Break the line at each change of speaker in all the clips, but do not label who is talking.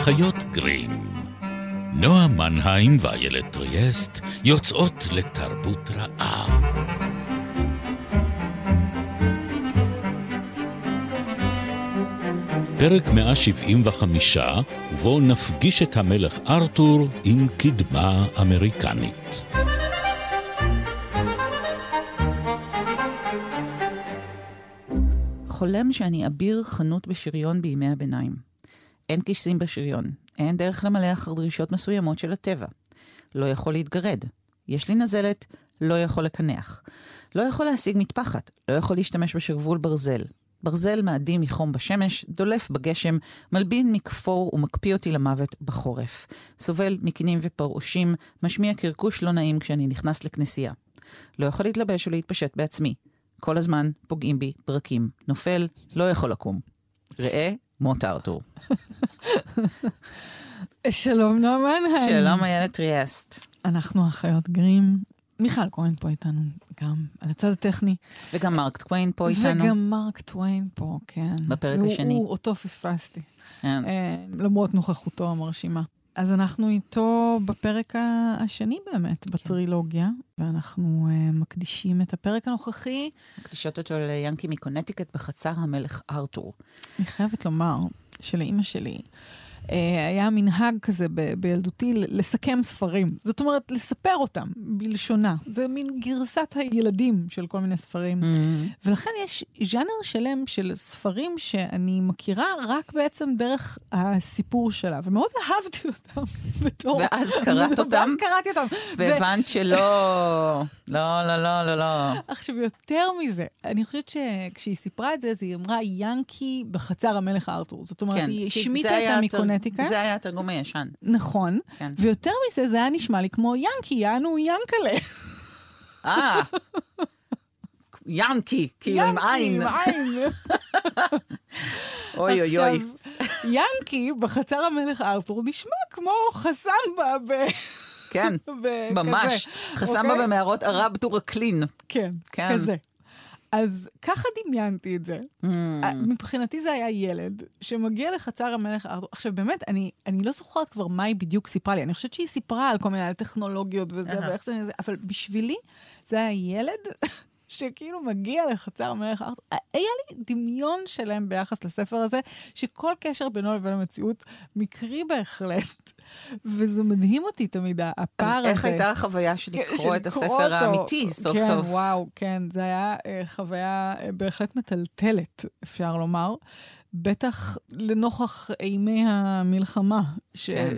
החיות גרים. נועה מנהיים ואיילת טריאסט יוצאות לתרבות רעה. פרק 175, ובו נפגיש את המלך ארתור עם קדמה אמריקנית.
חולם שאני אביר חנות בשריון בימי הביניים. אין כיסים בשריון, אין דרך למלא אחר דרישות מסוימות של הטבע. לא יכול להתגרד. יש לי נזלת, לא יכול לקנח. לא יכול להשיג מטפחת, לא יכול להשתמש בשרוול ברזל. ברזל מאדים מחום בשמש, דולף בגשם, מלבין מכפור ומקפיא אותי למוות בחורף. סובל מקינים ופרעושים, משמיע קרקוש לא נעים כשאני נכנס לכנסייה. לא יכול להתלבש ולהתפשט בעצמי. כל הזמן פוגעים בי ברקים. נופל, לא יכול לקום. ראה מות ארתור.
שלום נועמן.
שלום איילת טריאסט.
אנחנו אחיות גרים. מיכל כהן פה איתנו גם, על הצד הטכני.
וגם מרק טוויין פה איתנו.
וגם מרק טוויין פה, כן.
בפרק השני.
הוא, אותו פספסתי.
כן.
אה, למרות נוכחותו המרשימה. אז אנחנו איתו בפרק השני באמת,
כן.
בטרילוגיה, ואנחנו uh, מקדישים את הפרק הנוכחי.
מקדישות אותו ליאנקי מקונטיקט בחצר המלך ארתור.
אני חייבת לומר שלאימא שלי היה מנהג כזה ב- בילדותי לסכם ספרים. זאת אומרת, לספר אותם בלשונה. זה מין גרסת הילדים של כל מיני ספרים. ולכן יש ז'אנר שלם של ספרים שאני מכירה רק בעצם דרך הסיפור שלה, ומאוד אהבתי אותם בתור...
ואז קראת אותם?
ואז קראתי אותם.
והבנת שלא, לא, לא, לא, לא, לא.
עכשיו, יותר מזה, אני חושבת שכשהיא סיפרה את זה, אז היא אמרה ינקי בחצר המלך ארתור. זאת אומרת, היא
כי
השמיטה
כן,
את
היה התרג- זה היה התרגום הישן.
נכון.
כן.
ויותר מזה, זה היה נשמע לי כמו ינקי, יענו ינקלה.
אה, ינקי, כאילו עם עין.
עם עין.
אוי אוי אוי.
ינקי בחצר המלך ארתור נשמע כמו חסמבה ב...
כן, ממש. חסם בה
אוקיי?
במערות ערב טורקלין.
כן,
כן.
כזה. אז ככה דמיינתי את זה.
Mm.
מבחינתי זה היה ילד שמגיע לחצר המלך ארתור. עכשיו, באמת, אני, אני לא זוכרת כבר מה היא בדיוק סיפרה לי. אני חושבת שהיא סיפרה על כל מיני טכנולוגיות וזה,
אהה.
ואיך זה, אבל בשבילי זה היה ילד שכאילו מגיע לחצר המלך ארתור. היה לי דמיון שלם ביחס לספר הזה, שכל קשר בינו לבין המציאות מקרי בהחלט. וזה מדהים אותי תמיד, הפער
אז
הזה.
איך הייתה החוויה של
כן,
לקרוא את הספר
אותו.
האמיתי סוף
כן,
סוף?
וואו, כן, זה היה אה, חוויה אה, בהחלט מטלטלת, אפשר לומר. בטח לנוכח אימי המלחמה ש-
כן.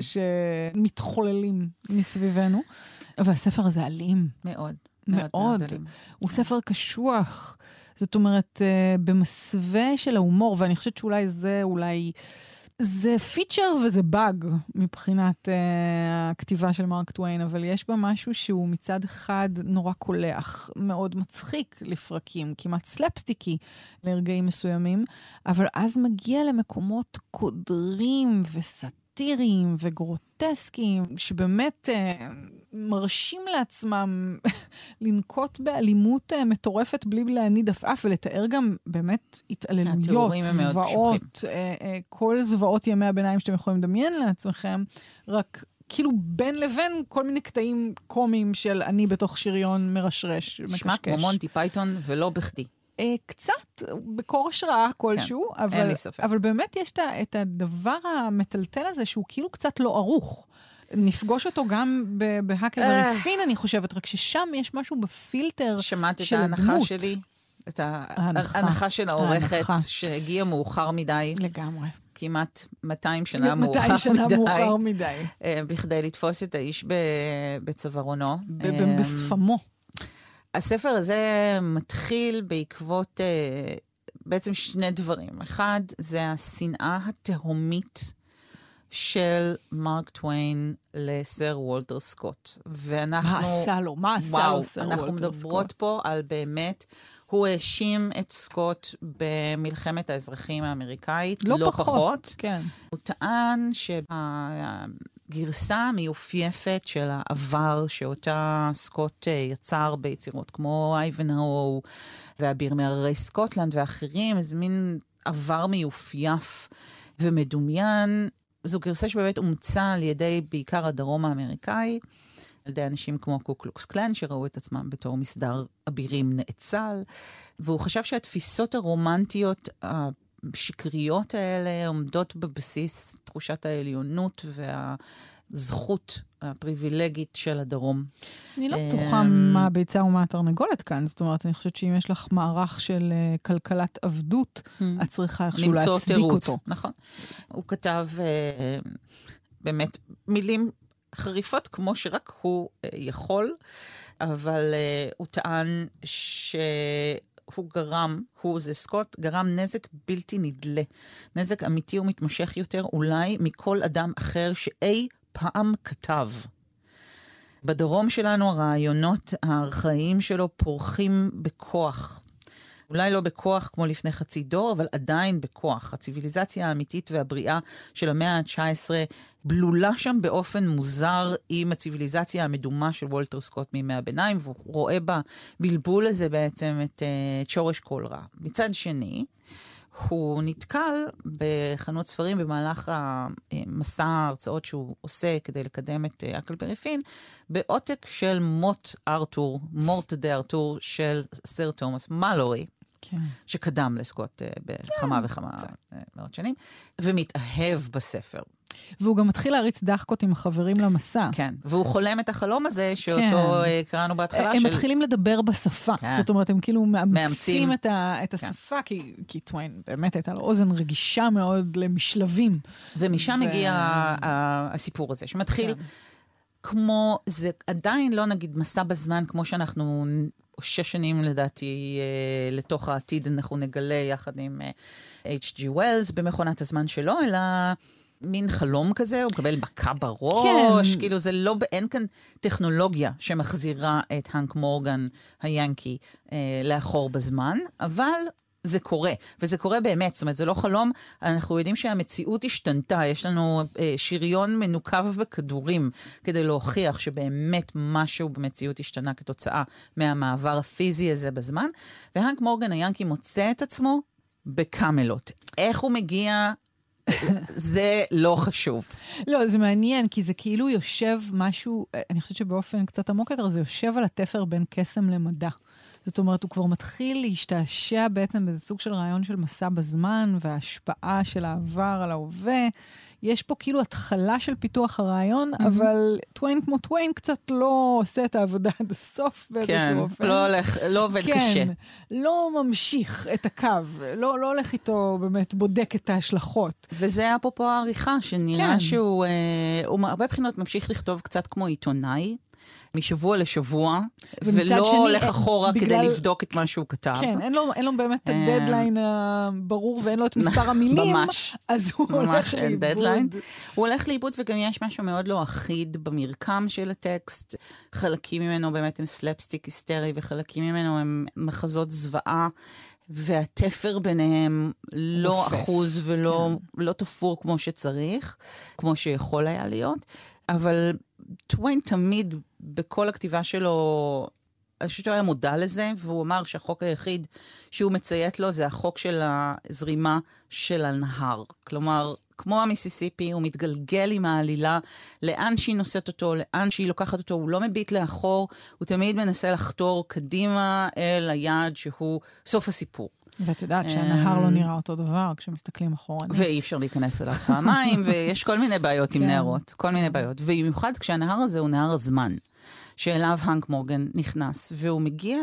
שמתחוללים מסביבנו. והספר הזה אלים,
מאוד.
מאוד.
אלים.
הוא ספר קשוח. זאת אומרת, אה, במסווה של ההומור, ואני חושבת שאולי זה אולי... זה פיצ'ר וזה באג מבחינת uh, הכתיבה של מרק טוויין, אבל יש בה משהו שהוא מצד אחד נורא קולח, מאוד מצחיק לפרקים, כמעט סלפסטיקי לרגעים מסוימים, אבל אז מגיע למקומות קודרים וסאטיריים וגרוטסקיים, שבאמת uh, מרשים לעצמם לנקוט באלימות uh, מטורפת בלי להניד עפעף, ולתאר גם באמת התעללויות, זוועות, אה, אה, כל זוועות ימי הביניים שאתם יכולים לדמיין לעצמכם, רק כאילו בין לבין כל מיני קטעים קומיים של אני בתוך שריון מרשרש,
נשמע כמו
מקשקש.
מונטי פייתון ולא בכדי.
אה, קצת, בקור השראה כלשהו,
כן,
אבל,
אין לי ספק.
אבל באמת יש את הדבר המטלטל הזה שהוא כאילו קצת לא ערוך. נפגוש אותו גם בהאקר
אה.
וריפין, אני חושבת, רק ששם יש משהו בפילטר
שמעת את
של
ההנחה
הדמות.
שלי? את
ההנחה.
של העורכת. שהגיעה מאוחר מדי,
לגמרי.
כמעט 200 שנה מאוחר
200 שנה
מדי,
מאוחר מדי.
אה, בכדי לתפוס את האיש בצווארונו. אה,
ב- בשפמו.
הספר הזה מתחיל בעקבות אה, בעצם שני דברים. אחד, זה השנאה התהומית של מרק טוויין לסר וולטר סקוט. ואנחנו...
מה עשה לו? מה עשה
וואו,
לו סר
אנחנו
וולטר
מדברות
סקוט?
פה על באמת, הוא האשים את סקוט במלחמת האזרחים האמריקאית,
לא
לא
פחות,
פחות.
כן.
הוא טען שהגרסה המיופייפת של העבר שאותה סקוט אה, יצר ביצירות כמו אייבנהו ואביר מהררי סקוטלנד ואחרים, איזה מין עבר מיופייף ומדומיין, זו גרסה שבאמת אומצה על ידי בעיקר הדרום האמריקאי, על ידי אנשים כמו קוקלוקס קלן, שראו את עצמם בתור מסדר אבירים נאצל, והוא חשב שהתפיסות הרומנטיות השקריות האלה עומדות בבסיס תחושת העליונות והזכות הפריבילגית של הדרום.
אני לא בטוחה מה הביצה ומה התרנגולת כאן. זאת אומרת, אני חושבת שאם יש לך מערך של uh, כלכלת עבדות, mm. את צריכה איכשהו להצדיק תירוץ. אותו.
נכון. הוא כתב uh, באמת מילים חריפות כמו שרק הוא uh, יכול, אבל הוא טען ש... הוא גרם, הוא זה סקוט, גרם נזק בלתי נדלה. נזק אמיתי ומתמשך יותר אולי מכל אדם אחר שאי פעם כתב. בדרום שלנו הרעיונות הארכאיים שלו פורחים בכוח. אולי לא בכוח כמו לפני חצי דור, אבל עדיין בכוח. הציוויליזציה האמיתית והבריאה של המאה ה-19 בלולה שם באופן מוזר עם הציוויליזציה המדומה של וולטר סקוט מימי הביניים, והוא רואה בבלבול הזה בעצם את, אה, שורש כל רע. מצד שני, הוא נתקל בחנות ספרים במהלך המסע ההרצאות שהוא עושה כדי לקדם את האקלברי פין, בעותק של מוט ארתור, מורט דה ארתור של סר תומאס מלורי. כן. שקדם לסקוט בכמה כן. וכמה uh, מאות שנים, ומתאהב בספר.
והוא גם מתחיל להריץ דחקות עם החברים למסע.
כן, והוא חולם את החלום הזה שאותו כן. קראנו בהתחלה.
הם של... מתחילים לדבר בשפה. כן. זאת אומרת, הם כאילו מאמצים את, ה, את כן. השפה, כן. כי, כי טוויין באמת הייתה לו אוזן רגישה מאוד למשלבים.
ומשם ו... מגיע הסיפור הזה, שמתחיל... כן. כמו, זה עדיין לא נגיד מסע בזמן כמו שאנחנו שש שנים לדעתי אה, לתוך העתיד אנחנו נגלה יחד עם H.G. אה, Wells במכונת הזמן שלו, אלא מין חלום כזה, הוא מקבל מכה בראש, כן. כאילו זה לא, אין כאן טכנולוגיה שמחזירה את האנק מורגן היאנקי אה, לאחור בזמן, אבל זה קורה, וזה קורה באמת, זאת אומרת, זה לא חלום, אנחנו יודעים שהמציאות השתנתה, יש לנו אה, שריון מנוקב בכדורים כדי להוכיח שבאמת משהו במציאות השתנה כתוצאה מהמעבר הפיזי הזה בזמן, והאנק מורגן היאנקי מוצא את עצמו בקאמלוט. איך הוא מגיע זה לא חשוב.
לא, זה מעניין, כי זה כאילו יושב משהו, אני חושבת שבאופן קצת עמוק יותר, זה יושב על התפר בין קסם למדע. זאת אומרת, הוא כבר מתחיל להשתעשע בעצם באיזה סוג של רעיון של מסע בזמן וההשפעה של העבר על ההווה. יש פה כאילו התחלה של פיתוח הרעיון, mm-hmm. אבל טוויין כמו טוויין קצת לא עושה את העבודה עד הסוף באיזשהו
כן, אופן. כן, לא, הולך, לא עובד
כן,
קשה.
כן, לא ממשיך את הקו, לא, לא הולך איתו, באמת בודק את ההשלכות.
וזה אפרופו העריכה, שנראה כן. שהוא אה, הוא הרבה בחינות ממשיך לכתוב קצת כמו עיתונאי. משבוע לשבוע, ולא שני, הולך אחורה בגלל... כדי לבדוק את מה שהוא כתב.
כן, אין לו, אין לו באמת את אה, הדדליין הברור ואין לו את מספר המילים, ממש, אז הוא הולך לאיבוד. דדליין.
הוא הולך לאיבוד וגם יש משהו מאוד לא אחיד במרקם של הטקסט. חלקים ממנו באמת הם סלפסטיק היסטרי וחלקים ממנו הם מחזות זוועה. והתפר ביניהם לא אחוז ולא כן. לא תפור כמו שצריך, כמו שיכול היה להיות, אבל טוויין תמיד, בכל הכתיבה שלו, אני חושבת שהוא היה מודע לזה, והוא אמר שהחוק היחיד שהוא מציית לו זה החוק של הזרימה של הנהר. כלומר, כמו המיסיסיפי, הוא מתגלגל עם העלילה לאן שהיא נושאת אותו, לאן שהיא לוקחת אותו, הוא לא מביט לאחור, הוא תמיד מנסה לחתור קדימה אל היעד שהוא סוף הסיפור.
ואת יודעת שהנהר לא אמ, נראה אותו דבר כשמסתכלים אחורה.
ואי אפשר להיכנס אליו פעמיים, ויש כל מיני בעיות עם כן. נהרות, כל מיני בעיות. ובמיוחד כשהנהר הזה הוא נהר הזמן, שאליו האנק מורגן נכנס, והוא מגיע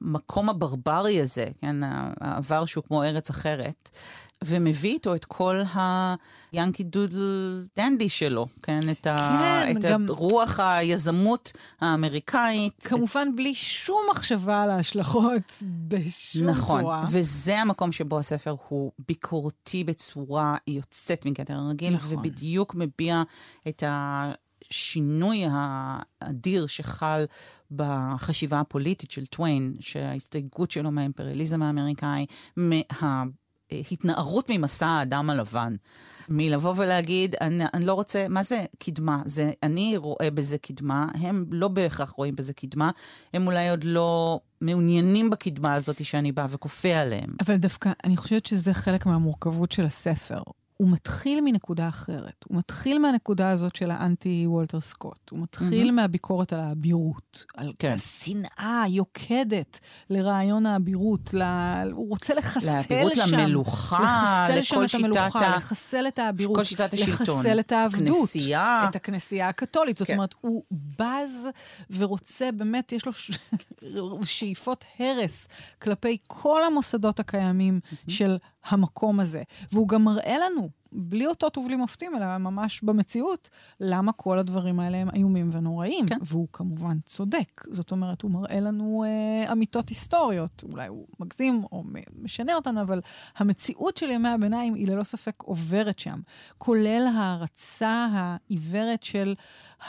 למקום הברברי הזה, כן, העבר שהוא כמו ארץ אחרת. ומביא איתו את כל היאנקי דודל דנדי שלו, כן? את, ה... כן, את גם... רוח היזמות האמריקאית.
כמובן בלי שום מחשבה על ההשלכות בשום
נכון,
צורה.
נכון, וזה המקום שבו הספר הוא ביקורתי בצורה יוצאת מגדר הרגיל, נכון. ובדיוק מביע את ה... השינוי האדיר שחל בחשיבה הפוליטית של טוויין, שההסתייגות שלו מהאימפריאליזם האמריקאי, מה... התנערות ממסע האדם הלבן. מלבוא ולהגיד, אני, אני לא רוצה, מה זה קדמה? זה, אני רואה בזה קדמה, הם לא בהכרח רואים בזה קדמה, הם אולי עוד לא מעוניינים בקדמה הזאת שאני באה וכופה עליהם.
אבל דווקא, אני חושבת שזה חלק מהמורכבות של הספר. הוא מתחיל מנקודה אחרת. הוא מתחיל מהנקודה הזאת של האנטי וולטר סקוט. הוא מתחיל mm-hmm. מהביקורת על האבירות, על כן. השנאה היוקדת לרעיון האבירות. ל... הוא רוצה לחסל
לאבירות שם. לאבירות למלוכה,
לכל שם שיטת המלוכה, ה... לחסל את האבירות.
כל שיטת השלטון.
לחסל את העבדות.
כנסייה.
את הכנסייה הקתולית. זאת כן. אומרת, הוא בז ורוצה, באמת, יש לו ש... שאיפות הרס כלפי כל המוסדות הקיימים mm-hmm. של המקום הזה. והוא גם מראה לנו, בלי אותות ובלי מופתים, אלא ממש במציאות, למה כל הדברים האלה הם איומים ונוראים. כן. והוא כמובן צודק. זאת אומרת, הוא מראה לנו אה, אמיתות היסטוריות. אולי הוא מגזים או משנה אותנו, אבל המציאות של ימי הביניים היא ללא ספק עוברת שם. כולל ההערצה העיוורת של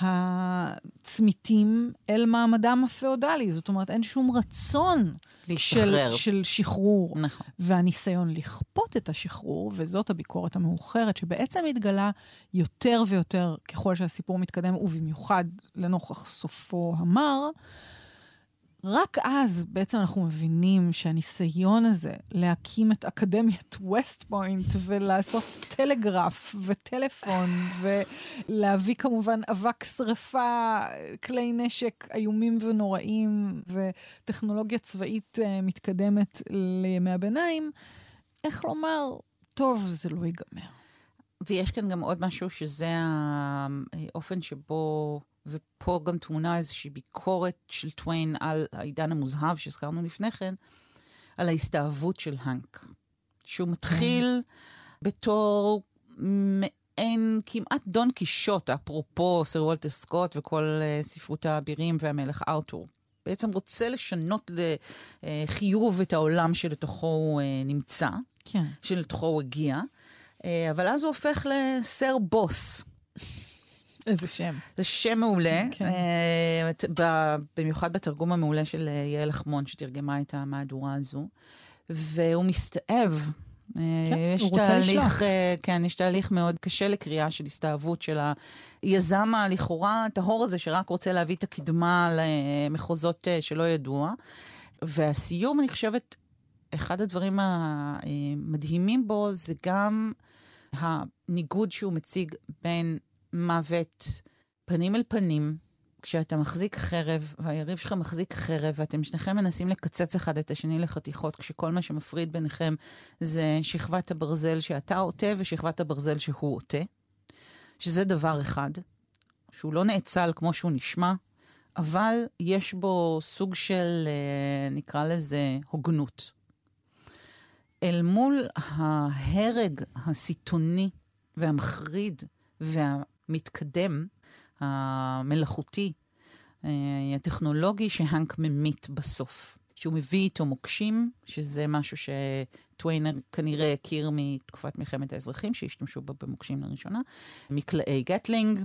הצמיתים אל מעמדם הפאודלי. זאת אומרת, אין שום רצון
להשתחרר.
של, של שחרור.
נכון.
והניסיון לכפות את השחרור, וזאת הביקורת המאוחרת, שבעצם מתגלה יותר ויותר ככל שהסיפור מתקדם, ובמיוחד לנוכח סופו המר, רק אז בעצם אנחנו מבינים שהניסיון הזה להקים את אקדמיית ווסט פוינט ולעשות טלגרף וטלפון ולהביא כמובן אבק שרפה, כלי נשק איומים ונוראים וטכנולוגיה צבאית uh, מתקדמת לימי הביניים, איך לומר, טוב, זה לא ייגמר.
ויש כאן גם עוד משהו שזה האופן שבו... ופה גם תמונה איזושהי ביקורת של טוויין על העידן המוזהב שהזכרנו לפני כן, על ההסתאבות של האנק. שהוא מתחיל בתור מעין כמעט דון קישוט, אפרופו סר וולטר סקוט וכל uh, ספרות האבירים והמלך ארתור. בעצם רוצה לשנות לחיוב את העולם שלתוכו הוא uh, נמצא,
כן.
שלתוכו הוא הגיע, אבל אז הוא הופך לסר בוס.
איזה שם.
זה שם מעולה, כן. uh, במיוחד בתרגום המעולה של uh, יעל אחמון, שתרגמה את המהדורה הזו. והוא מסתאב.
אה, כן, יש הוא רוצה לשלוח.
כן, יש תהליך מאוד קשה לקריאה של הסתאבות של היזם הלכאורה הטהור הזה, שרק רוצה להביא את הקדמה למחוזות שלא ידוע. והסיום, אני חושבת, אחד הדברים המדהימים בו זה גם הניגוד שהוא מציג בין מוות פנים אל פנים, כשאתה מחזיק חרב, והיריב שלך מחזיק חרב, ואתם שניכם מנסים לקצץ אחד את השני לחתיכות, כשכל מה שמפריד ביניכם זה שכבת הברזל שאתה עוטה ושכבת הברזל שהוא עוטה, שזה דבר אחד, שהוא לא נאצל כמו שהוא נשמע, אבל יש בו סוג של, אה, נקרא לזה, הוגנות. אל מול ההרג הסיטוני והמחריד וה... המתקדם, המלאכותי, אה, הטכנולוגי שהאנק ממית בסוף. שהוא מביא איתו מוקשים, שזה משהו שטוויינר כנראה הכיר מתקופת מלחמת האזרחים, שהשתמשו בו במוקשים לראשונה, מקלעי גטלינג,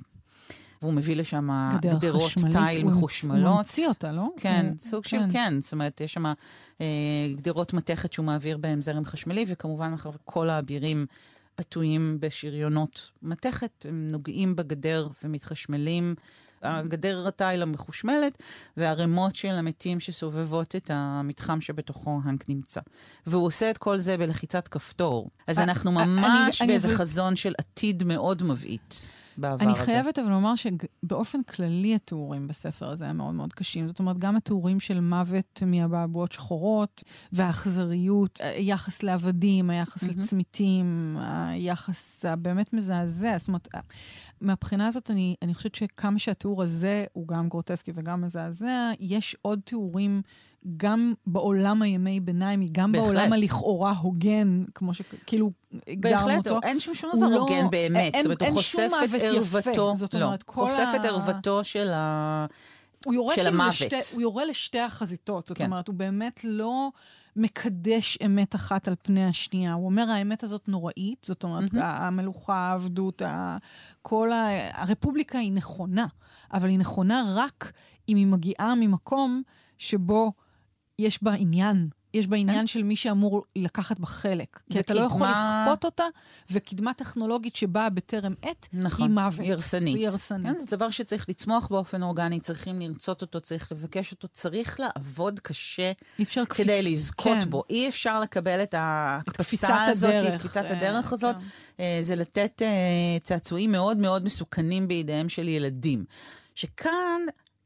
והוא מביא לשם גדרות תיל מחושמלות. הוא
ממציא אותה, לא?
כן, הוא... סוג כן. של כן. זאת אומרת, יש שם אה, גדרות מתכת שהוא מעביר בהם זרם חשמלי, וכמובן, מאחר וכל האבירים עטויים בשריונות מתכת, הם נוגעים בגדר ומתחשמלים. הגדר התיל המחושמלת, והרימות של המתים שסובבות את המתחם שבתוכו האנק נמצא. והוא עושה את כל זה בלחיצת כפתור. אז אנחנו ממש באיזה חזון של עתיד מאוד מבעית. בעבר
אני הזה. אני חייבת אבל לומר שבאופן כללי התיאורים בספר הזה הם מאוד מאוד קשים. זאת אומרת, גם התיאורים של מוות מאבעבועות שחורות, והאכזריות, היחס לעבדים, היחס mm-hmm. לצמיתים, היחס הבאמת מזעזע. זאת אומרת, מהבחינה הזאת, אני, אני חושבת שכמה שהתיאור הזה הוא גם גרוטסקי וגם מזעזע, יש עוד תיאורים גם בעולם הימי ביניים, גם בהחלט. בעולם הלכאורה הוגן, כמו שכאילו הגדרנו אותו.
בהחלט, אין שם שום דבר לא, הוגן באמת. אין, זאת אומרת, הוא חושף את ערוותו. זאת אומרת, לא, כל חושף ה... את ערוותו של, ה... של המוות.
לשתי, הוא יורה לשתי החזיתות. זאת כן. אומרת, הוא באמת לא... מקדש אמת אחת על פני השנייה. הוא אומר, האמת הזאת נוראית, זאת אומרת, mm-hmm. המלוכה, העבדות, כל ה... הרפובליקה היא נכונה, אבל היא נכונה רק אם היא מגיעה ממקום שבו יש בה עניין יש בה עניין של מי שאמור לקחת בה חלק. כי אתה לא יכול לכפות אותה, וקדמה טכנולוגית שבאה בטרם עת,
נכון,
היא מוות.
היא הרסנית.
היא הרסנית.
כן, זה דבר שצריך לצמוח באופן אורגני, צריכים לרצות אותו, צריך לבקש אותו, צריך לעבוד קשה
אפשר
כדי לזכות
כן.
בו. אי אפשר לקבל את ההקפצה הזאת, את קפיצת הדרך הזאת.
כן.
אה, זה לתת אה, צעצועים מאוד מאוד מסוכנים בידיהם של ילדים. שכאן,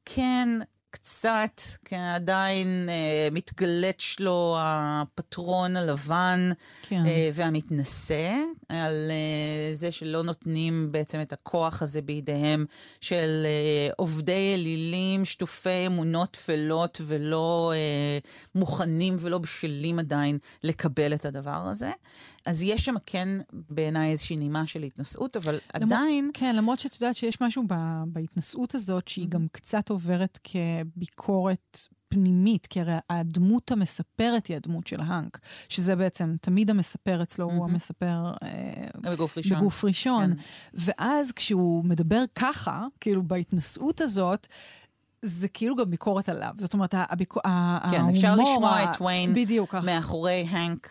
כן, קצת, כן, עדיין אה, מתגלץ' לו הפטרון הלבן
כן.
אה, והמתנשא, על אה, זה שלא נותנים בעצם את הכוח הזה בידיהם של אה, עובדי אלילים, שטופי אמונות טפלות ולא אה, מוכנים ולא בשלים עדיין לקבל את הדבר הזה. אז יש שם כן בעיניי איזושהי נימה של התנשאות, אבל
למרות-
עדיין...
כן, למרות שאת יודעת שיש משהו ב- בהתנשאות הזאת, שהיא גם קצת עוברת כביקורת פנימית, כי הרי הדמות המספרת היא הדמות של האנק, שזה בעצם תמיד המספר אצלו, הוא
מהמם.
המספר אה,
בגוף ראשון.
בגוף ראשון.
כן.
ואז כשהוא מדבר ככה, כאילו בהתנשאות הזאת, זה כאילו גם ביקורת עליו. זאת אומרת, הביקו...
כן, אפשר
ההומור,
לשמוע
ה-
את טוויין. מאחורי הנק.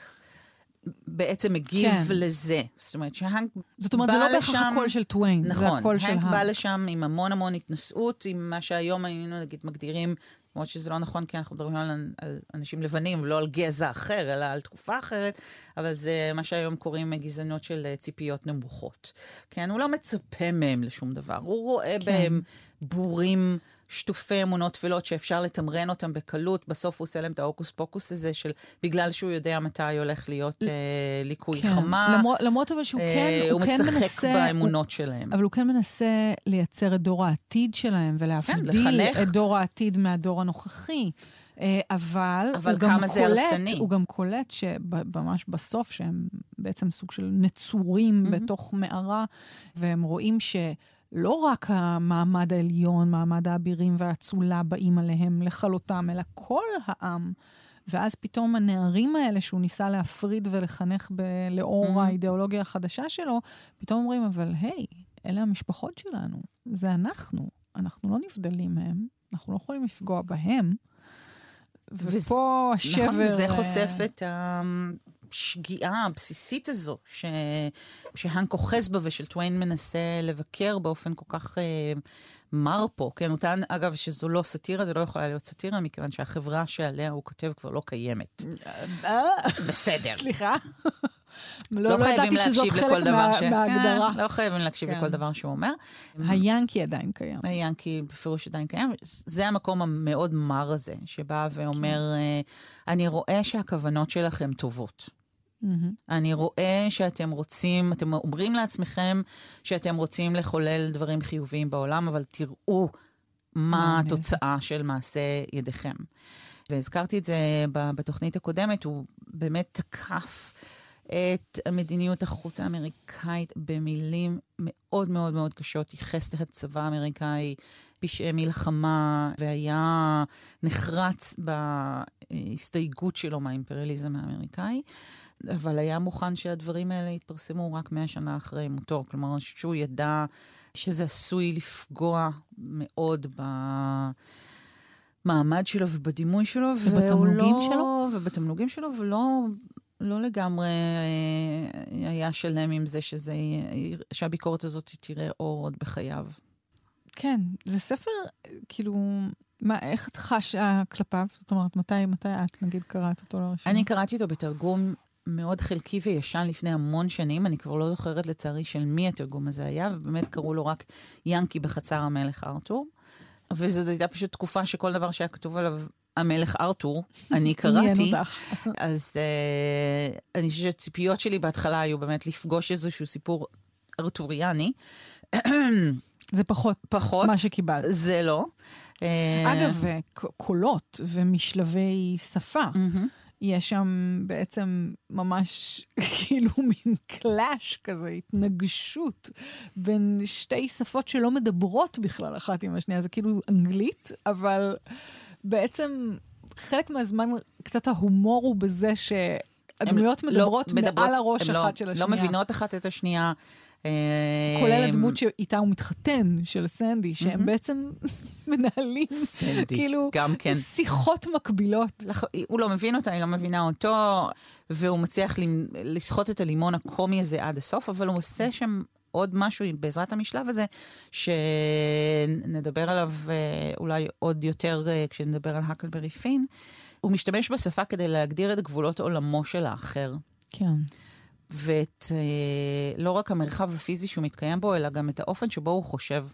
בעצם מגיב
כן.
לזה. זאת אומרת שהנק
זאת אומרת, זה
בא
לא בהכרח
לשם-
הקול של טוויין, זה
נכון,
הקול של
הנק בא
האנק.
לשם עם המון המון התנשאות, עם מה שהיום היינו נגיד מגדירים, למרות שזה לא נכון, כי אנחנו מדברים על, על אנשים לבנים, ולא על גזע אחר, אלא על תקופה אחרת, אבל זה מה שהיום קוראים גזענות של אה, ציפיות נמוכות. כן, הוא לא מצפה מהם לשום דבר, הוא רואה
כן.
בהם בורים. שטופי אמונות טפלות שאפשר לתמרן אותם בקלות, בסוף הוא עושה להם את ההוקוס פוקוס הזה של בגלל שהוא יודע מתי הולך להיות אה, ליקוי
כן.
חמה.
למרות, למרות אבל שהוא
אה,
כן,
הוא
הוא כן
משחק
מנסה...
באמונות שלהם.
אבל הוא כן מנסה לייצר את דור העתיד שלהם, ולהבדיל
כן.
את דור העתיד מהדור הנוכחי. אה, אבל,
אבל
הוא גם קולט. הוא גם קולט שממש בסוף, שהם בעצם סוג של נצורים
מהמם.
בתוך מערה, והם רואים שלא רק המעמד העליון, מעמד האבירים והאצולה באים עליהם לכלותם, אלא כל העם. ואז פתאום הנערים האלה שהוא ניסה להפריד ולחנך ב- לאור
Mhm.
האידיאולוגיה החדשה שלו, פתאום אומרים, אבל היי, אלה המשפחות שלנו, זה אנחנו, אנחנו לא נבדלים מהם, אנחנו לא יכולים לפגוע בהם. ופה השבר...
נכון, זה
אה,
חושף את השגיאה הבסיסית הזו, ש... שהאנק אוחז בה ושל טוויין מנסה לבקר באופן כל כך אה, מר פה. כן, הוא טען, אגב, שזו לא סאטירה, זה לא יכולה להיות סאטירה, מכיוון שהחברה שעליה הוא כותב כבר לא קיימת.
אה,
בסדר.
סליחה. לא,
לא
לא
חייבים להקשיב לכל דבר
מה,
ש...
מההגדרה.
כן, לא חייבים להקשיב
כן.
לכל דבר שהוא אומר.
היאנקי עדיין קיים.
היאנקי בפירוש עדיין קיים. זה המקום המאוד מר הזה, שבא ואומר, אה, אני רואה שהכוונות שלכם טובות.
מהמם.
אני רואה שאתם רוצים, אתם אומרים לעצמכם שאתם רוצים לחולל דברים חיוביים בעולם, אבל תראו מה
מה
התוצאה של מעשה ידיכם. והזכרתי את זה בתוכנית הקודמת, הוא באמת תקף את מדיניות החוץ האמריקאית במילים מאוד מאוד מאוד קשות, ייחס את הצבא האמריקאי פשעי מלחמה, והיה נחרץ בהסתייגות שלו מהאימפריאליזם האמריקאי. אבל היה מוכן שהדברים האלה יתפרסמו רק מאה שנה אחרי מותו. כלומר, שהוא ידע שזה עשוי לפגוע מאוד במעמד שלו ובדימוי שלו. והוא לא,
שלו?
ובתמלוגים שלו, ולא לא לגמרי אה, היה שלם עם זה שזה, שהביקורת הזאת תראה אור עוד בחייו.
כן, זה ספר, כאילו, מה, איך את חשה כלפיו? זאת אומרת, מתי, מתי את, נגיד, קראת אותו לראשונה?
אני קראתי אותו בתרגום מאוד חלקי וישן לפני המון שנים, אני כבר לא זוכרת לצערי של מי התרגום הזה היה, ובאמת קראו לו רק ינקי בחצר המלך ארתור. וזו הייתה פשוט תקופה שכל דבר שהיה כתוב עליו המלך ארתור, אני קראתי. אז uh, אני חושבת שהציפיות שלי בהתחלה היו באמת לפגוש איזשהו סיפור ארתוריאני.
זה פחות
פחות,
מה שקיבלת.
זה לא. אה,
אגב, אה, קולות ומשלבי שפה,
מהמם.
יש שם בעצם ממש כאילו מין קלאש כזה, התנגשות בין שתי שפות שלא מדברות בכלל אחת עם השנייה. זה כאילו אנגלית, אבל בעצם חלק מהזמן קצת ההומור הוא בזה שהדמויות מדברות
לא-
מעל הראש
לא-
אחת של השנייה.
לא מבינות אחת את השנייה.
כולל הדמות שאיתה הוא מתחתן, של סנדי, שהם בעצם מנהלים,
סנדי,
כאילו,
גם כן.
שיחות מקבילות.
הוא לא מבין אותה, היא לא מבינה אותו, והוא מצליח לסחוט את הלימון הקומי הזה עד הסוף, אבל הוא עושה שם עוד משהו בעזרת המשלב הזה, שנדבר עליו אולי עוד יותר כשנדבר על הקלברי פין. הוא משתמש בשפה כדי להגדיר את גבולות עולמו של האחר.
כן.
ואת אה, לא רק המרחב הפיזי שהוא מתקיים בו, אלא גם את האופן שבו הוא חושב.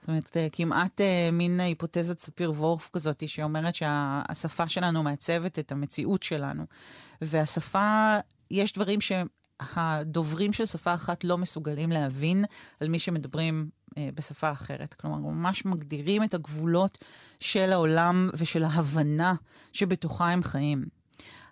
זאת אומרת, אה, כמעט אה, מין היפותזת ספיר וורף כזאת, שאומרת שהשפה שלנו מעצבת את המציאות שלנו. והשפה, יש דברים שהדוברים של שפה אחת לא מסוגלים להבין על מי שמדברים אה, בשפה אחרת. כלומר, ממש מגדירים את הגבולות של העולם ושל ההבנה שבתוכה הם חיים.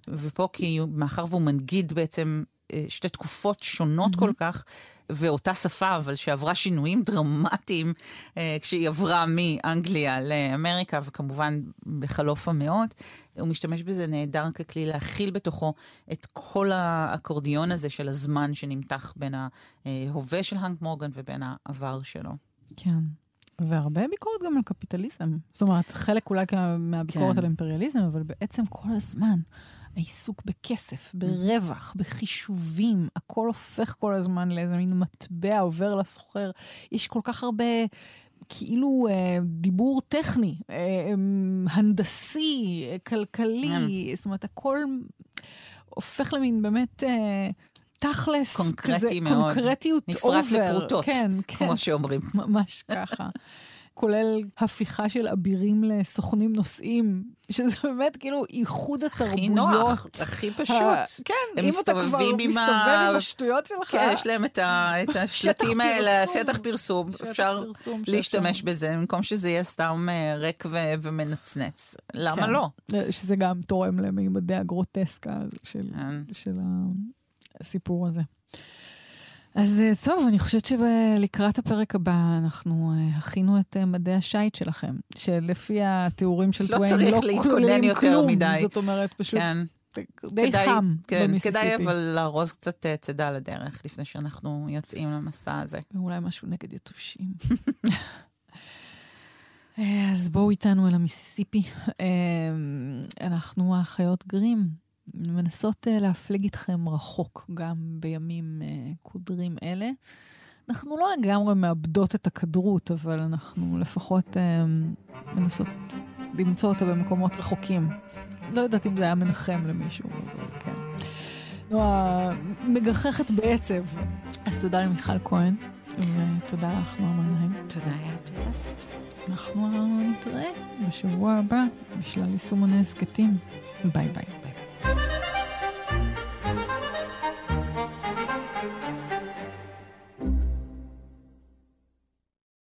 ופה, כי מאחר והוא מנגיד בעצם שתי תקופות שונות mm-hmm. כל כך, ואותה שפה, אבל שעברה שינויים דרמטיים אה, כשהיא עברה מאנגליה לאמריקה, וכמובן בחלוף המאות. הוא משתמש בזה נהדר ככלי להכיל בתוכו את כל האקורדיון הזה של הזמן שנמתח בין ההווה של האנק מורגן ובין העבר שלו.
כן. והרבה ביקורת גם על קפיטליזם. זאת אומרת, חלק אולי מהביקורת כן. על אימפריאליזם, אבל בעצם כל הזמן. העיסוק בכסף, ברווח, בחישובים, הכל הופך כל הזמן לאיזה מין מטבע עובר לסוחר. יש כל כך הרבה... כאילו אה, דיבור טכני, אה, הנדסי, כלכלי, mm. זאת אומרת, הכל הופך למין באמת אה, תכלס,
קונקרטי כזה, מאוד,
קונקרטיות
נפרט
אובר.
לפרוטות,
כן, כן,
כמו שאומרים.
ממש ככה. כולל הפיכה של אבירים לסוכנים נוסעים, שזה באמת כאילו איחוד התרבויות.
הכי נוח, הכי פשוט. ה...
כן, אם אתה כבר עם מסתובב ה... עם השטויות שלך.
כן, יש להם את, ה... את השלטים האלה, שטח פרסום, שטח אפשר פרסום להשתמש שאפשר. בזה, במקום שזה יהיה סתם אה, ריק ו... ומנצנץ. למה כן. לא?
שזה גם תורם למימדי הגרוטסקה של, כן. של הסיפור הזה. אז אה, טוב, אני חושבת שלקראת הפרק הבא אנחנו אה, הכינו את אה, מדעי השיט שלכם, שלפי התיאורים של
לא
טוויין
לא להתכונן יותר
כלום,
מדי.
זאת אומרת, פשוט
כן.
די כדאי, חם
כן,
במיסיסיפי.
כדאי אבל לארוז קצת צידה לדרך לפני שאנחנו יוצאים למסע הזה.
ואולי משהו נגד יתושים. אז בואו איתנו אל המיסיסיפי. אנחנו האחיות גרים. מנסות uh, להפליג איתכם רחוק, גם בימים uh, קודרים אלה. אנחנו לא לגמרי מאבדות את הכדרות, אבל אנחנו לפחות uh, מנסות למצוא אותה במקומות רחוקים. לא יודעת אם זה היה מנחם למישהו, אבל כן. נועה מגחכת בעצב. אז תודה למיכל כהן, ותודה לך, נועה מנהיים.
תודה, יאללה טסט.
אנחנו נתראה בשבוע הבא בשלל יישומוני הסכתים. ביי ביי.
Thank you.